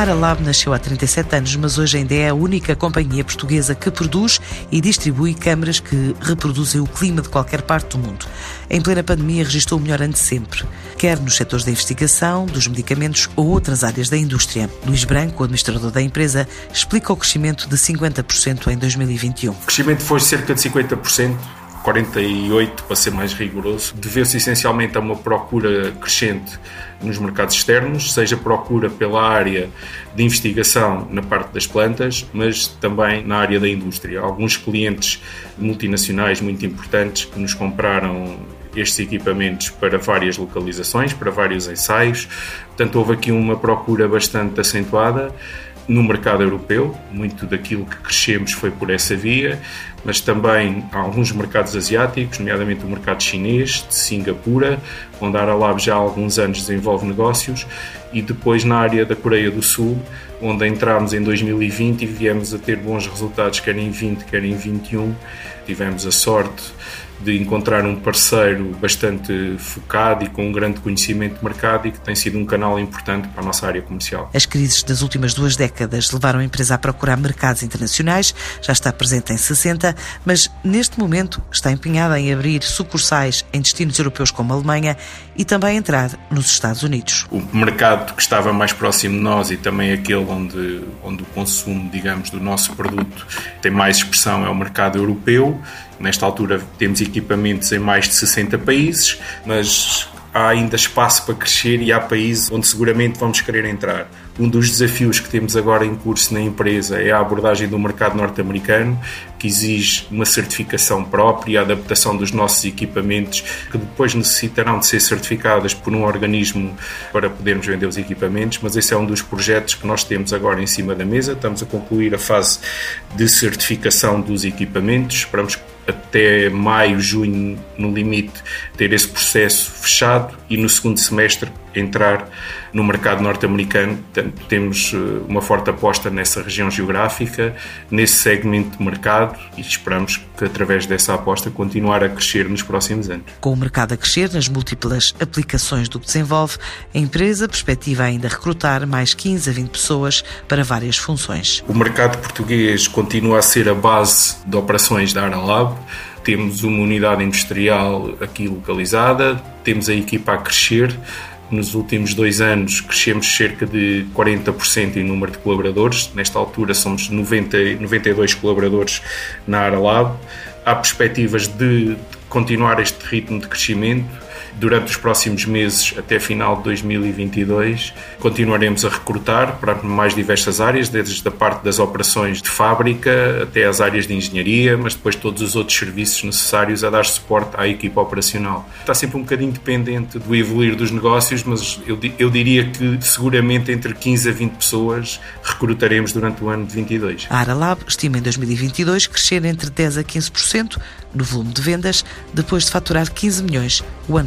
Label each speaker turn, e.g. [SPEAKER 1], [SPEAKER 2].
[SPEAKER 1] A Aralab nasceu há 37 anos, mas hoje ainda é a única companhia portuguesa que produz e distribui câmaras que reproduzem o clima de qualquer parte do mundo. Em plena pandemia, registrou o melhor ano de sempre, quer nos setores da investigação, dos medicamentos ou outras áreas da indústria. Luís Branco, administrador da empresa, explica o crescimento de 50% em 2021. O
[SPEAKER 2] crescimento foi cerca de 50%. 48 para ser mais rigoroso, deveu-se essencialmente a uma procura crescente nos mercados externos, seja procura pela área de investigação na parte das plantas, mas também na área da indústria. Alguns clientes multinacionais muito importantes que nos compraram estes equipamentos para várias localizações, para vários ensaios. Portanto, houve aqui uma procura bastante acentuada no mercado europeu. Muito daquilo que crescemos foi por essa via, mas também alguns mercados asiáticos, nomeadamente o mercado chinês, de Singapura, onde a Aralab já há alguns anos desenvolve negócios, e depois na área da Coreia do Sul, onde entramos em 2020 e viemos a ter bons resultados, quer em 20, quer em 21. Tivemos a sorte de encontrar um parceiro bastante focado e com um grande conhecimento de mercado e que tem sido um canal importante para a nossa área comercial.
[SPEAKER 1] As crises das últimas duas décadas levaram a empresa a procurar mercados internacionais, já está presente em 60, mas neste momento está empenhada em abrir sucursais em destinos europeus como a Alemanha e também entrar nos Estados Unidos.
[SPEAKER 2] O mercado que estava mais próximo de nós e também aquele onde, onde o consumo, digamos, do nosso produto tem mais expressão é o mercado europeu. Nesta altura temos equipamentos em mais de 60 países, mas há ainda espaço para crescer e há países onde seguramente vamos querer entrar. Um dos desafios que temos agora em curso na empresa é a abordagem do mercado norte-americano, que exige uma certificação própria a adaptação dos nossos equipamentos, que depois necessitarão de ser certificadas por um organismo para podermos vender os equipamentos, mas esse é um dos projetos que nós temos agora em cima da mesa. Estamos a concluir a fase de certificação dos equipamentos, esperamos até maio, junho, no limite, ter esse processo fechado e no segundo semestre entrar no mercado norte-americano. Portanto, temos eh, uma forte aposta nessa região geográfica, nesse segmento de mercado e esperamos que, através dessa aposta, continuar a crescer nos próximos anos.
[SPEAKER 1] Com o mercado a crescer nas múltiplas aplicações do que desenvolve, a empresa perspectiva ainda recrutar mais 15 a 20 pessoas para várias funções.
[SPEAKER 2] O mercado português continua a ser a base de operações da Aralab temos uma unidade industrial aqui localizada, temos a equipa a crescer, nos últimos dois anos crescemos cerca de 40% em número de colaboradores. Nesta altura somos 90, 92 colaboradores na Aralab. Há perspectivas de continuar este ritmo de crescimento durante os próximos meses, até final de 2022, continuaremos a recrutar para mais diversas áreas, desde a parte das operações de fábrica até as áreas de engenharia, mas depois todos os outros serviços necessários a dar suporte à equipa operacional. Está sempre um bocadinho dependente do evoluir dos negócios, mas eu, eu diria que seguramente entre 15 a 20 pessoas recrutaremos durante o ano de 22.
[SPEAKER 1] A Aralab estima em 2022 crescer entre 10 a 15% no volume de vendas, depois de faturar 15 milhões o